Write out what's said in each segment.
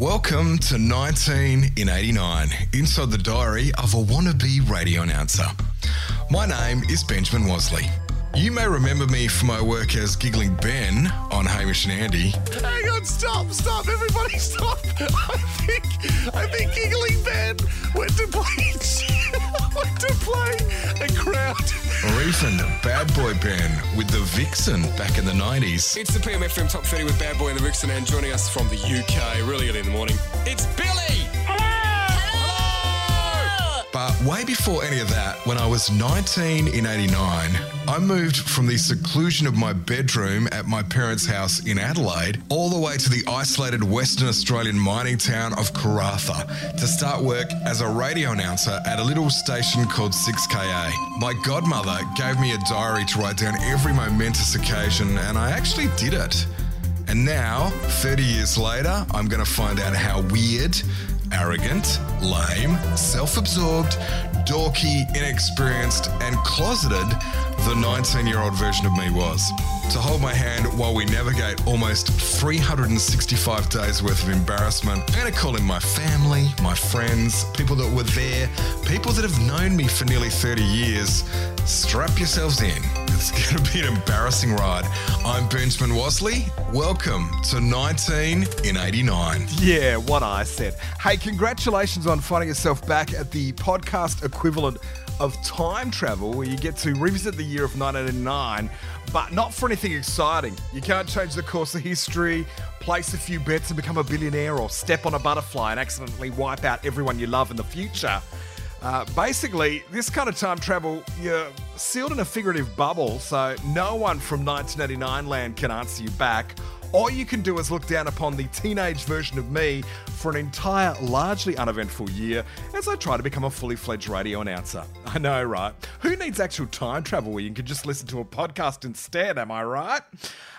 Welcome to 19 in 89, inside the diary of a wannabe radio announcer. My name is Benjamin Wasley. You may remember me from my work as Giggling Ben on Hamish and Andy. Hang on, stop, stop, everybody stop. I think I think Giggling Ben went to play went to play a crowd. Or even Bad Boy Ben with the Vixen back in the 90s. It's the PMFM Top 30 with Bad Boy and the Vixen, and joining us from the UK really early in the morning, it's Billy! But way before any of that, when I was 19 in 89, I moved from the seclusion of my bedroom at my parents' house in Adelaide all the way to the isolated Western Australian mining town of Karratha to start work as a radio announcer at a little station called 6KA. My godmother gave me a diary to write down every momentous occasion, and I actually did it. And now, 30 years later, I'm going to find out how weird, arrogant, lame, self absorbed, dorky, inexperienced, and closeted the 19 year old version of me was. To hold my hand while we navigate almost 365 days worth of embarrassment, going to call in my family, my friends, people that were there, people that have known me for nearly 30 years. Strap yourselves in. It's going to be an embarrassing ride. I'm Benjamin Wasley. Welcome to 19 in 89. Yeah, what I said. Hey, congratulations on finding yourself back at the podcast equivalent of time travel where you get to revisit the year of 1989, but not for anything exciting. You can't change the course of history, place a few bets and become a billionaire, or step on a butterfly and accidentally wipe out everyone you love in the future. Uh, basically, this kind of time travel, you're sealed in a figurative bubble, so no one from 1989 land can answer you back. All you can do is look down upon the teenage version of me for an entire, largely uneventful year as I try to become a fully fledged radio announcer. I know, right? Who needs actual time travel where you can just listen to a podcast instead, am I right?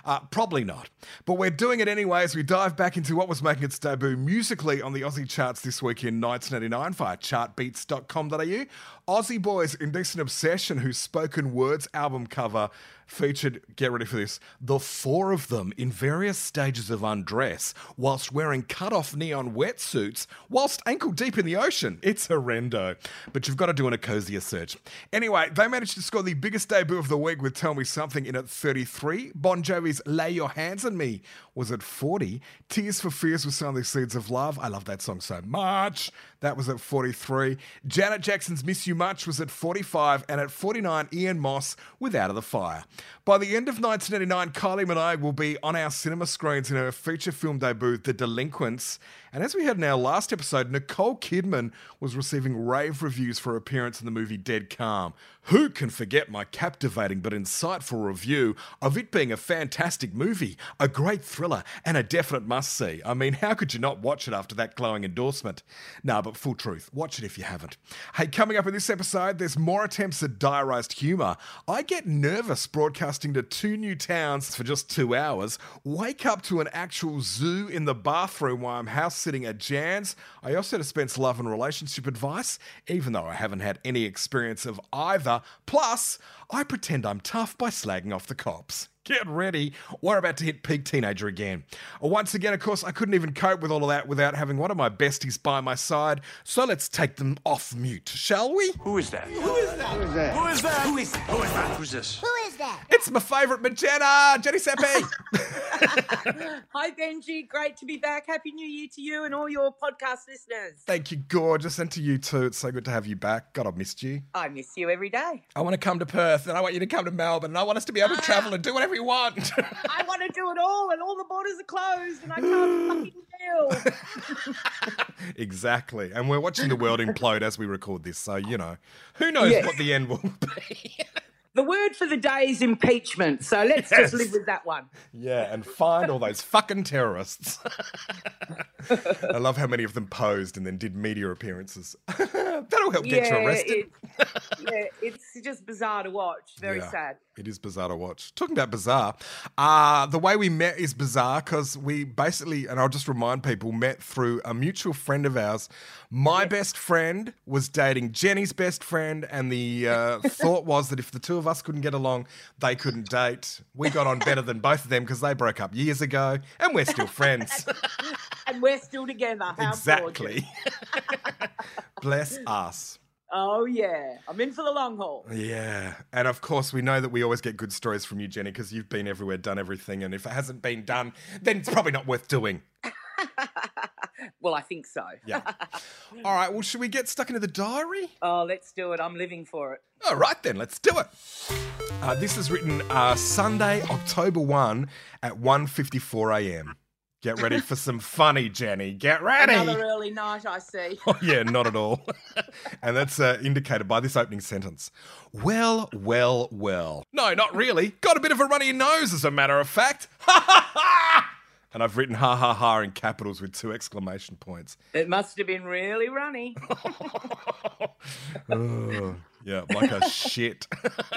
Uh, probably not. But we're doing it anyway as we dive back into what was making its debut musically on the Aussie charts this week in 1989 via chartbeats.com.au. Aussie Boys Indecent Obsession, whose spoken words album cover featured, get ready for this, the four of them in various stages of undress whilst wearing cut off neon wetsuits whilst ankle deep in the ocean. It's horrendo. But you've got to do an cozier search. Anyway, they managed to score the biggest debut of the week with Tell Me Something in at 33. Bon Jovi's Lay Your Hands on Me was at 40. Tears for Fears was Sowing the Seeds of Love. I love that song so much. That was at 43. Janet Jackson's Miss You Much was at 45. And at 49, Ian Moss with Out of the Fire. By the end of 1989, Kylie Minogue will be on our cinema screens in her feature film debut, The Delinquents. And as we heard in our last episode, Nicole Kidman was receiving rave reviews for her appearance in the movie Dead Calm. Who can forget my captivating but insightful review of it being a fantastic movie, a great thriller, and a definite must see? I mean, how could you not watch it after that glowing endorsement? Nah, but full truth, watch it if you haven't. Hey, coming up in this episode, there's more attempts at diarised humour. I get nervous broadcasting to two new towns for just two hours, wake up to an actual zoo in the bathroom while I'm house sitting at Jan's. I also dispense love and relationship advice, even though I haven't had any experience of either. Plus, I pretend I'm tough by slagging off the cops. Get ready, we're about to hit peak teenager again. Once again, of course, I couldn't even cope with all of that without having one of my besties by my side, so let's take them off mute, shall we? Who is that? Who is that? Who is that? Who is that? Who is that? Who is that? Who's this? Who is that? It's my favourite Magenta, Jenny Seppi. Hi, Benji. Great to be back. Happy New Year to you and all your podcast listeners. Thank you, gorgeous, and to you too. It's so good to have you back. God, I've missed you. I miss you every day. I want to come to Perth, and I want you to come to Melbourne, and I want us to be able to ah. travel and do whatever you want. I want to do it all, and all the borders are closed, and I can't fucking deal. exactly. And we're watching the world implode as we record this, so you know, who knows Yeah. what the end will be. The word for the day is impeachment, so let's Yes. just live with that one. yeah, and find all those fucking terrorists. I love how many of them posed and then did media appearances. That'll help get you arrested. it, yeah, it's just bizarre to watch. Very Yeah. sad. It is bizarre to watch. Talking about bizarre, uh, the way we met is bizarre because we basically, and I'll just remind people, met through a mutual friend of ours. My best friend was dating Jenny's best friend, and the uh, thought was that if the two of us couldn't get along, they couldn't date. We got on better than both of them because they broke up years ago, and we're still friends. and we're still together. How exactly. Bless us. Oh yeah, I'm in for the long haul. Yeah. And of course, we know that we always get good stories from you, Jenny, because you've been everywhere, done everything. And if it hasn't been done, then it's probably not worth doing. Well, I think so. Yeah. All right. Well, should we get stuck into the diary? Oh, let's do it. I'm living for it. All right, then. Let's do it. Uh, this is written uh, Sunday, October 1 at 1.54 a.m. Get ready for some funny, Jenny. Get ready. Another early night, I see. Oh, yeah, not at all. and that's uh, indicated by this opening sentence. Well, well, well. No, not really. Got a bit of a runny nose, as a matter of fact. Ha ha ha! And I've written ha ha ha in capitals with two exclamation points. It must have been really runny. Oh, yeah, like a shit.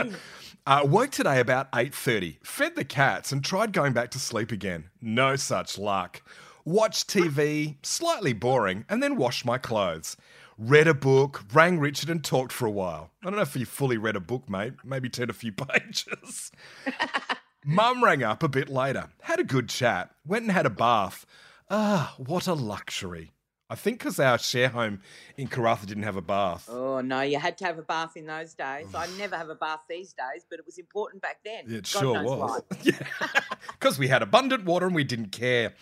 uh, woke today about 8.30, fed the cats and tried going back to sleep again. No such luck. Watched TV, slightly boring, and then washed my clothes. Read a book, rang Richard and talked for a while. I don't know if you fully read a book, mate. Maybe turned a few pages. Mum rang up a bit later, had a good chat, went and had a bath. Ah, what a luxury. I think because our share home in Karratha didn't have a bath. Oh no, you had to have a bath in those days. I never have a bath these days, but it was important back then. It God sure was. why. Yeah, because we had abundant water and we didn't care.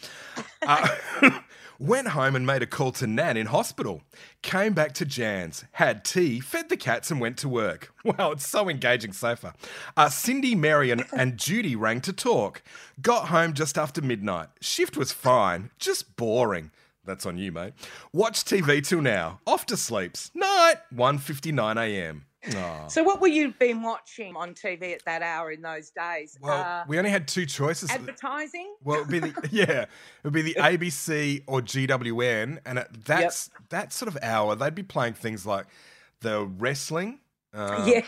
Uh, went home and made a call to Nan in hospital. Came back to Jan's, had tea, fed the cats, and went to work. Wow, it's so engaging so far. Uh, Cindy, Mary, and, and Judy rang to talk. Got home just after midnight. Shift was fine, just boring. That's on you, mate. Watch TV till now. Off to sleeps. Night. 1.59 a.m. Aw. So, what were you been watching on TV at that hour in those days? Well, uh, we only had two choices. advertising. Well, it'd be the yeah, it would be the ABC or GWN, and at that's that sort of hour they'd be playing things like the wrestling. Uh, yeah.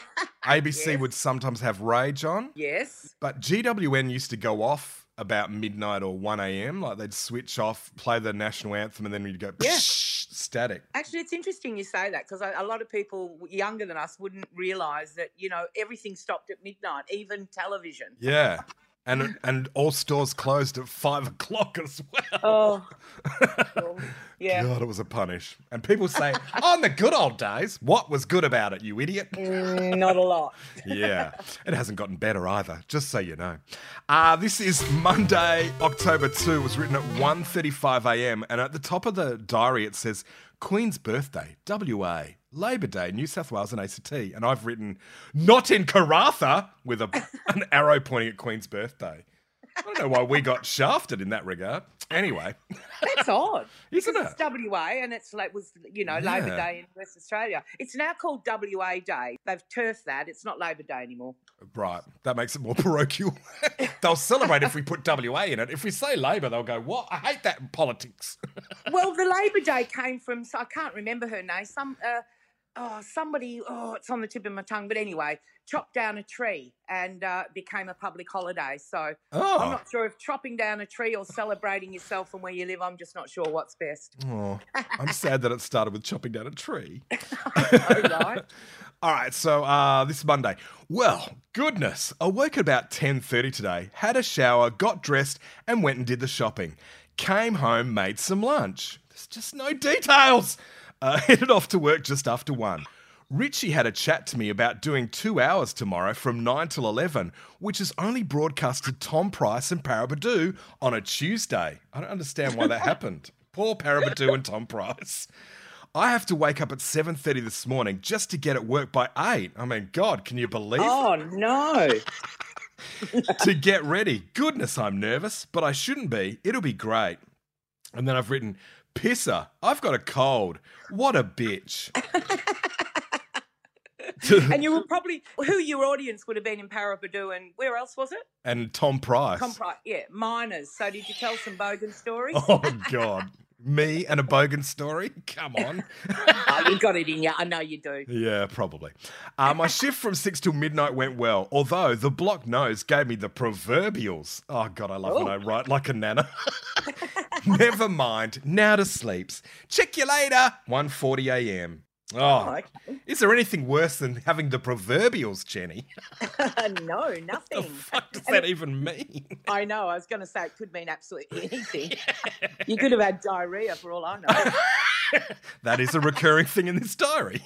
ABC Yes. would sometimes have Rage on, yes. but GWN used to go off about midnight or one a.m. Like they'd switch off, play the national anthem, and then we'd go Yeah. static. Actually, it's interesting you say that because a a lot of people younger than us wouldn't realise that you know everything stopped at midnight, even television. Yeah, and and all stores closed at five o'clock as well. Oh, yeah. God, it was a punish. And people say, "On the good old days, what was good about it, you idiot?" Mm, not a lot. yeah, it hasn't gotten better either. Just so you know. Uh, this is Monday, October two. It was written at 1.35 a.m. and at the top of the diary it says Queen's birthday, WA, Labor Day, New South Wales, and ACT. And I've written not in Karratha with a, an arrow pointing at Queen's birthday. I don't know why we got shafted in that regard. Anyway, That's odd, Isn't it? It's WA, and it's like was you know Labor Day in West Australia. It's now called WA Day. They've turfed that. It's not Labor Day anymore. right, that makes it more parochial. they'll celebrate if we put WA in it. If we say Labor, they'll go, "What? I hate that in politics." well, the Labor Day came from so I can't remember her name. Some uh, oh somebody oh it's on the tip of my tongue. But anyway, chopped down a tree and uh, became a public holiday. So Oh. I'm not sure if chopping down a tree or celebrating yourself and where you live. I'm just not sure what's best. Oh, I'm sad that it started with chopping down a tree. Oh, right. All right, so uh, this Monday. Well, goodness, I woke at about 10:30 today, had a shower, got dressed, and went and did the shopping. Came home, made some lunch. There's just no details. Uh, headed off to work just after one. Richie had a chat to me about doing two hours tomorrow from 9 till 11, which is only broadcast to Tom Price and Paraburdoo on a Tuesday. I don't understand why that happened. Poor Paraburdoo and Tom Price. I have to wake up at 7:30 this morning just to get at work by 8. I mean, god, can you believe? Oh no. to get ready. Goodness, I'm nervous, but I shouldn't be. It'll be great. And then I've written pisser. I've got a cold. What a bitch. and you were probably who your audience would have been in Paraburdoo and where else was it? and Tom Price. Tom Price, yeah, miners. So did you tell some bogan stories? Oh god. Me and a bogan story? Come on. oh, you got it in you. I know you do. Yeah, probably. Uh, my shift from six till midnight went well, although the block nose gave me the proverbials. Oh, God, I love when Oh. I write like a nana. Never mind. Now to sleeps. Check you later. 1.40 a.m. Oh, okay. is there anything worse than having the proverbials, Jenny? no, the nothing. fuck does And that it- even mean? I know. I was going to say it could mean absolutely anything. You could have had diarrhea for all I know. That is a recurring thing in this diary.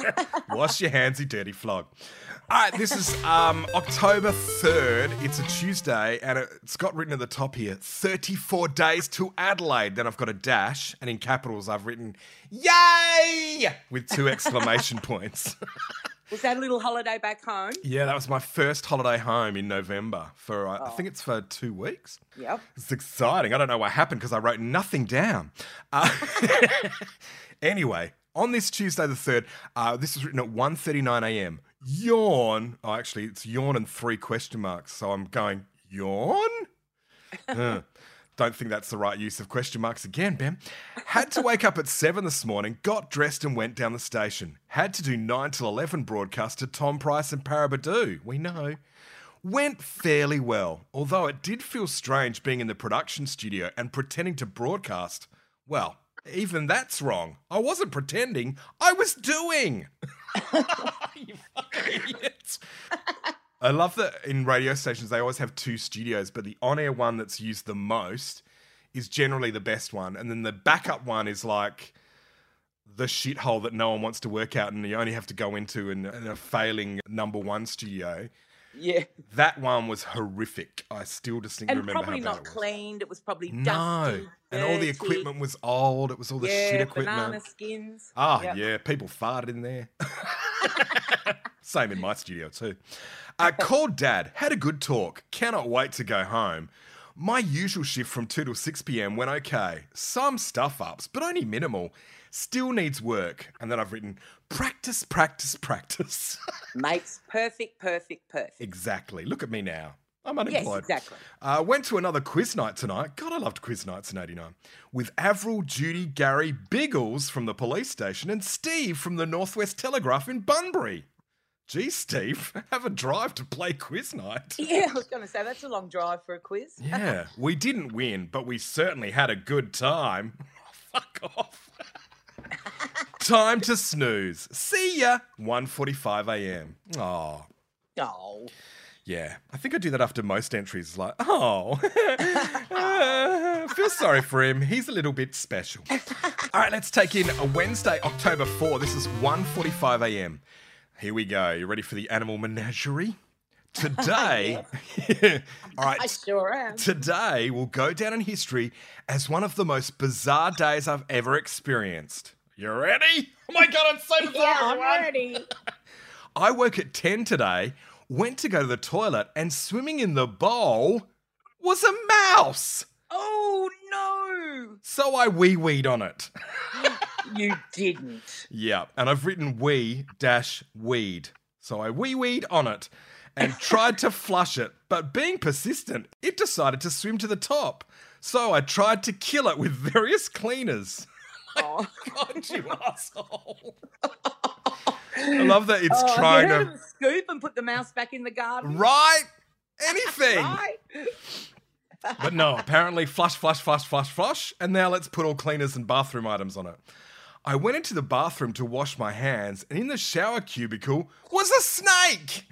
Wash your hands, you dirty flog. All right, this is um, October 3rd. It's a Tuesday, and it's got written at the top here 34 days to Adelaide. Then I've got a dash, and in capitals, I've written Yay! with two exclamation points. Was that a little holiday back home? yeah, that was my first holiday home in November for, uh, I think it's for two weeks. Yep. It's exciting. I don't know what happened because I wrote nothing down. Uh, anyway, on this Tuesday the 3rd, uh, this was written at 1.39 a.m. Yawn. Oh, actually, it's yawn and three question marks. So I'm going, yawn? Don't think that's the right use of question marks again, Ben. Had to wake up at 7 this morning, got dressed and went down the station. Had to do 9 till 11 broadcast to Tom Price and Paraburdoo. We know went fairly well, although it did feel strange being in the production studio and pretending to broadcast. Well, even that's wrong. I wasn't pretending, I was doing. you fucking idiots. I love that in radio stations they always have two studios, but the on air one that's used the most is generally the best one. And then the backup one is like the shithole that no one wants to work out and you only have to go into in, in a failing number one studio. Yeah. That one was horrific. I still distinctly And remember probably how bad not it was. cleaned. It was probably No, dusty. and all the equipment was old. It was all the yeah, shit equipment. banana skins. Ah, Yep. yeah, people farted in there. Same in my studio too. Uh, called dad, had a good talk. Cannot wait to go home. My usual shift from 2 to 6 p.m. went okay. Some stuff ups, but only minimal. Still needs work. And then I've written practice, practice, practice. Makes perfect, perfect, perfect. exactly. Look at me now. I'm unemployed. Yes, exactly. Uh, went to another quiz night tonight. God, I loved quiz nights in 89. With Avril, Judy, Gary, Biggles from the police station, and Steve from the Northwest Telegraph in Bunbury. Gee, Steve, have a drive to play quiz night. Yeah, I was going to say that's a long drive for a quiz. Yeah, we didn't win, but we certainly had a good time. Fuck off. time to snooze. See ya. 1.45 a.m. Oh, Oh, Yeah, I think I do that after most entries. Like, oh, uh, feel sorry for him. He's a little bit special. All right, let's take in a Wednesday, October 4. This is 1.45 a.m. Here we go. You ready for the animal menagerie? Today, all right. I sure am. today will go down in history as one of the most bizarre days I've ever experienced. You ready? Oh my god, I'm so bizarre. Yeah, I'm everyone. ready. I woke at 10 today, went to go to the toilet, and swimming in the bowl was a mouse. Oh no, So I wee weed on it. you didn't. yeah, and I've written we dash weed. So I wee weed on it and tried to flush it, but being persistent, it decided to swim to the top. So I tried to kill it with various cleaners. Oh, God, you asshole. I love that it's oh trying to. scoop and put the mouse back in the garden. Right? Anything. Right. But no, apparently flush, flush, flush, flush, flush. And now let's put all cleaners and bathroom items on it. I went into the bathroom to wash my hands, and in the shower cubicle was a snake.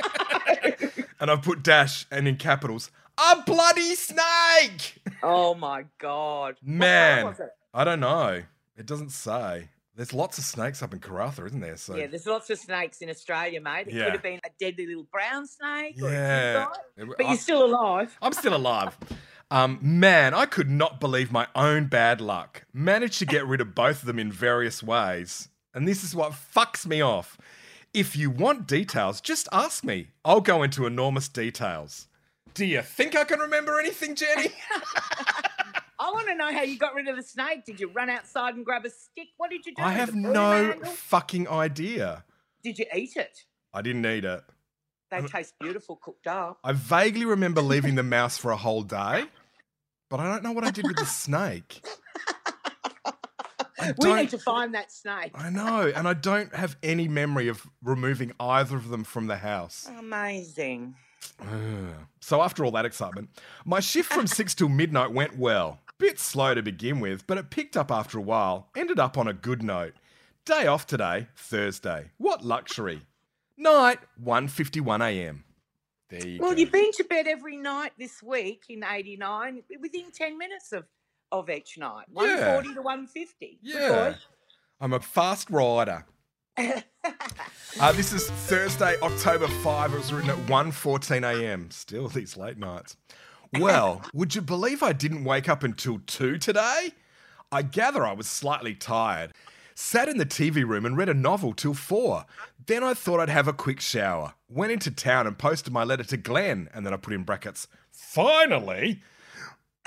and I've put dash and in capitals, a bloody snake. Oh my god. Man. I don't know. It doesn't say. There's lots of snakes up in Karratha, isn't there? So Yeah, there's lots of snakes in Australia, mate. It Yeah. could have been a deadly little brown snake or Yeah. but I- you're still alive. I'm still alive. Um, man, I could not believe my own bad luck. Managed to get rid of both of them in various ways. And this is what fucks me off. If you want details, just ask me. I'll go into enormous details. Do you think I can remember anything, Jenny? I want to know how you got rid of the snake. Did you run outside and grab a stick? What did you do? I have no fucking idea. Did you eat it? I didn't eat it. They taste beautiful cooked up. I vaguely remember leaving the mouse for a whole day, but I don't know what I did with the snake. I We need to find that snake. I know, and I don't have any memory of removing either of them from the house. Amazing. So after all that excitement, my shift from 6 till midnight went well. Bit slow to begin with, but it picked up after a while. Ended up on a good note. Day off today, Thursday. What luxury. Night, 1.51 a.m. There you Well, go. you've been to bed every night this week in '89 within ten minutes of of each night, one Yeah. forty to one fifty. Yeah. I'm a fast rider. Uh, this is Thursday, October 5. It was written at 1.14 a.m. Still these late nights. Well, would you believe I didn't wake up until 2 today? I gather I was slightly tired. Sat in the TV room and read a novel till 4. Then I thought I'd have a quick shower. Went into town and posted my letter to Glenn. And then I put in brackets, finally.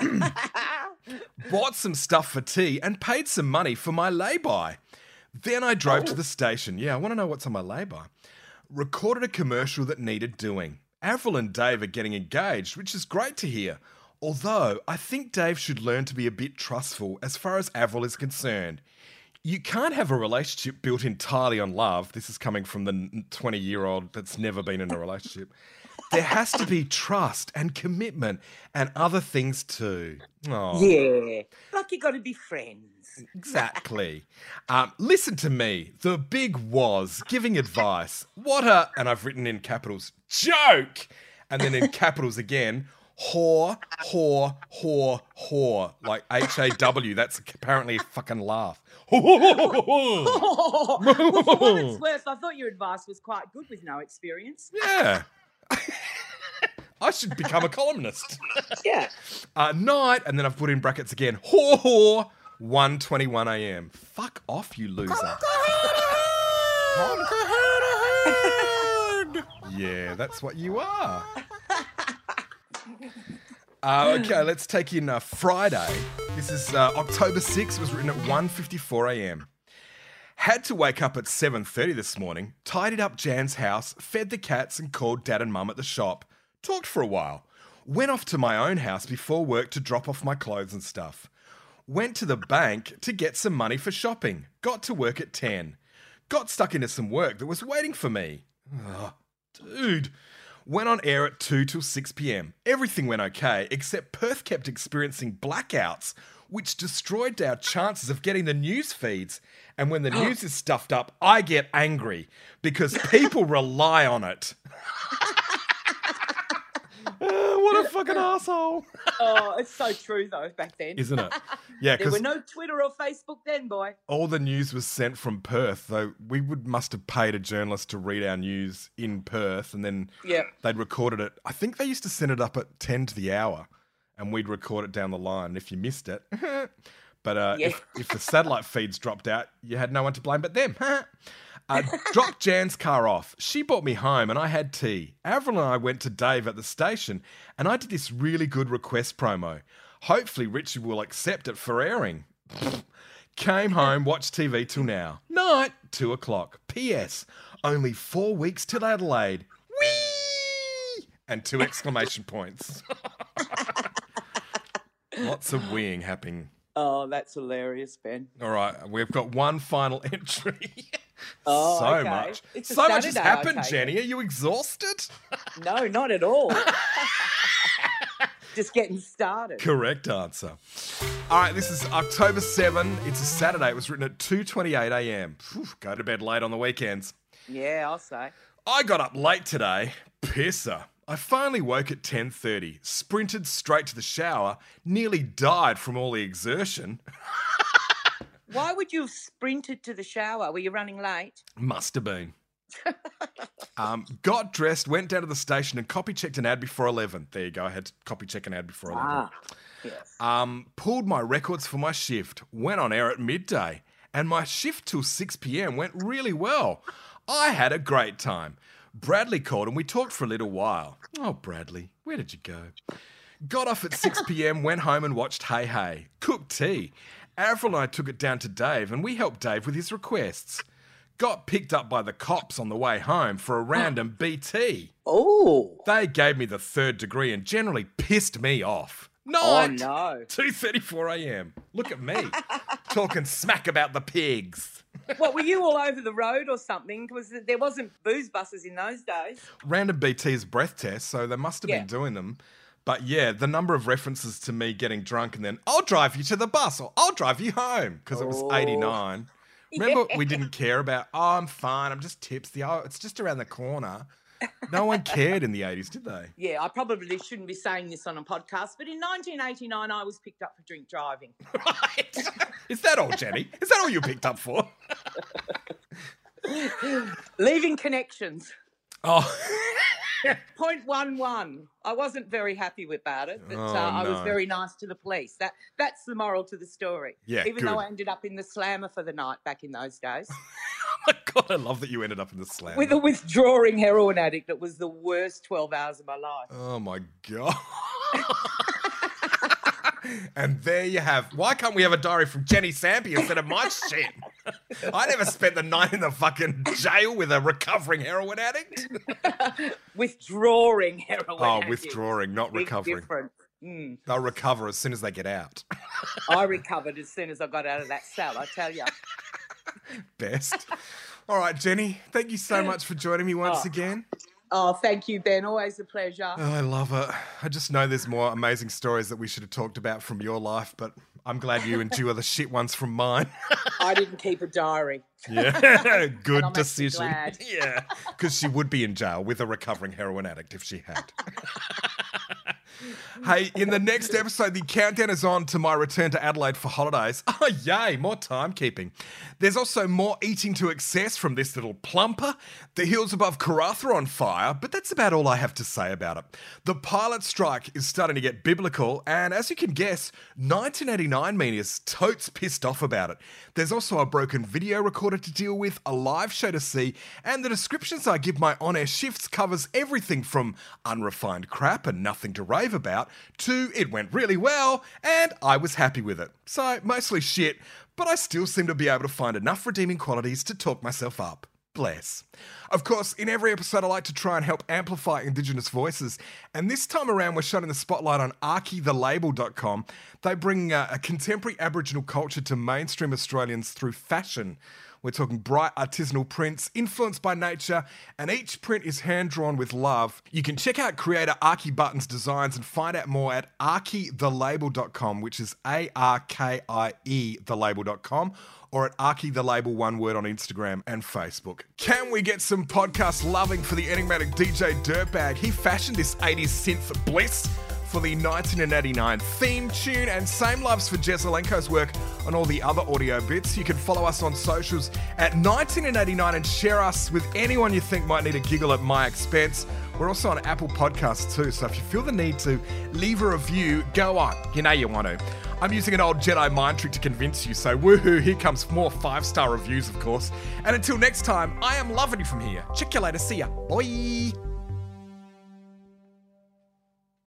bought some stuff for tea and paid some money for my lay-by. Then I drove to the oh. station. Yeah, I want to know what's on my lay-by. Recorded a commercial that needed doing. Avril and Dave are getting engaged, which is great to hear. Although I think Dave should learn to be a bit trustful as far as Avril is concerned. You can't have a relationship built entirely on love. This is coming from the 20 year old that's never been in a relationship. There has to be trust and commitment and other things too. Oh, Yeah, like you got to be friends. Exactly. Um, listen to me. The big was giving advice. What a, and I've written in capitals, joke. And then in capitals again, whore, whore, whore, whore. Like H A W. That's apparently a fucking laugh. well, for what it's worth, I thought your advice was quite good with no experience. yeah. I should become a columnist. Yeah. Uh, night, and then I've put in brackets again, whore, whore, 1.21 a.m. Fuck off, you loser. Yeah, that's what you are. Uh, okay, let's take in uh, Friday. This is uh, October 6th. It was written at 1.54 a.m. Had to wake up at 7.30 this morning, tidied up Jan's house, fed the cats and called dad and mum at the shop. Talked for a while. Went off to my own house before work to drop off my clothes and stuff. Went to the bank to get some money for shopping. Got to work at 10. Got stuck into some work that was waiting for me. Ugh, dude. Went on air at 2 till 6 pm. Everything went okay, except Perth kept experiencing blackouts, which destroyed our chances of getting the news feeds. And when the news is stuffed up, I get angry because people rely on it. Uh, what a fucking asshole. Oh, it's so true though. Back then, Isn't it? Yeah, there were no Twitter or Facebook then, boy. all the news was sent from Perth, though we would must have paid a journalist to read our news in Perth, and then Yeah. they'd recorded it. I think they used to send it up at ten to the hour, and we'd record it down the line. If you missed it, but uh, Yeah. if, if the satellite feeds dropped out, you had no one to blame but them. uh, dropped Jan's car off. She brought me home, and I had tea. Avril and I went to Dave at the station, and I did this really good request promo. Hopefully, Richie will accept it for airing. Came home, watched TV till now. Night, two o'clock. P.S. Only four weeks till Adelaide. Whee! And two exclamation points. Lots of weeing happening. Oh, that's hilarious, Ben. All right, we've got one final entry. Oh, so okay. much. It's so much has happened, Jenny. Are you exhausted? No, not at all. Just getting started. Correct answer. All right, this is October 7. It's a Saturday. It was written at 2:28 a.m. Go to bed late on the weekends. Yeah, I'll say. I got up late today. Pisser. I finally woke at 10:30, sprinted straight to the shower, nearly died from all the exertion. Why would you have sprinted to the shower? Were you running late? Must have been. um, got dressed, went down to the station, and copy checked an ad before 11. There you go. I had to copy check an ad before 11. Ah, yes. Um, pulled my records for my shift, went on air at midday, and my shift till 6 p.m. went really well. I had a great time. Bradley called and we talked for a little while. Oh, Bradley, where did you go? Got off at 6 p.m., went home and watched Hey Hey, cooked tea. Avril and I took it down to Dave and we helped Dave with his requests. Got picked up by the cops on the way home for a random BT. Oh. They gave me the third degree and generally pissed me off. Oh, no. 2:34 a.m. Look at me talking smack about the pigs. What, were you all over the road or something? Because there wasn't booze buses in those days. Random BT's breath test, so they must have Yeah. been doing them. But yeah, the number of references to me getting drunk and then I'll drive you to the bus or I'll drive you home because it was Oh. 89. Remember, we didn't care about, oh, I'm fine, I'm just tipsy. Oh, it's just around the corner. No one cared in the 80s, did they? Yeah, I probably shouldn't be saying this on a podcast, but in 1989, I was picked up for drink driving. Right. Is that all, Jenny? Is that all you picked up for? Leaving connections. Oh, Point one one. I wasn't very happy about it, but Oh, uh, I was very nice to the police. That that's the moral to the story. Yeah, Even though. I ended up in the slammer for the night back in those days my God, I love that you ended up in the slammer with a withdrawing heroin addict. It was the worst twelve hours of my life. Oh my god. and there you have. Why can't we have a diary from Jenny Sampi instead of my shit? I never spent the night in the fucking jail with a recovering heroin addict. Withdrawing heroin. Oh, addict. withdrawing, not Big recovering. difference. Mm. They'll recover as soon as they get out. I recovered as soon as I got out of that cell. I tell you. Best. All right, Jenny, thank you so much for joining me once Oh. again. Oh, thank you, Ben. Always a pleasure. Oh, I love it. I just know there's more amazing stories that we should have talked about from your life, but I'm glad you endure the shit ones from mine. I didn't keep a diary. Yeah, good decision. Yeah, because she would be in jail with a recovering heroin addict if she had. hey, in the next episode, the countdown is on to my return to Adelaide for holidays. Oh, yay, more timekeeping. There's also more eating to excess from this little plumper. The hills above Karratha are on fire, but that's about all I have to say about it. The pilot strike is starting to get biblical, and as you can guess, 1989 media is totes pissed off about it. There's also a broken video recorder to deal with, a live show to see, and the descriptions I give my on air shifts covers everything from unrefined crap and nothing to rave about to it went really well and I was happy with it. So, mostly shit, but I still seem to be able to find enough redeeming qualities to talk myself up. Bless. Of course, in every episode, I like to try and help amplify Indigenous voices. And this time around, we're shining the spotlight on arkiethelabel.com. They bring uh, a contemporary Aboriginal culture to mainstream Australians through fashion. We're talking bright artisanal prints influenced by nature, and each print is hand drawn with love. You can check out creator Arkie Barton's designs and find out more at arkiethelabel.com, which is A R K I E thelabel.com, or at Arkie the Label, one word on Instagram and Facebook. Can we get some podcast loving for the enigmatic DJ Dirtbag? He fashioned this 80s synth for bliss for the 1989 theme tune, and same loves for Jezelenko's work on all the other audio bits. You can follow us on socials at 1989 and share us with anyone you think might need a giggle at my expense. We're also on Apple Podcasts too, so if you feel the need to leave a review, go on. You know you want to. I'm using an old Jedi mind trick to convince you, so woohoo, here comes more five star reviews, of course. And until next time, I am loving you from here. Check you later. See ya. Bye.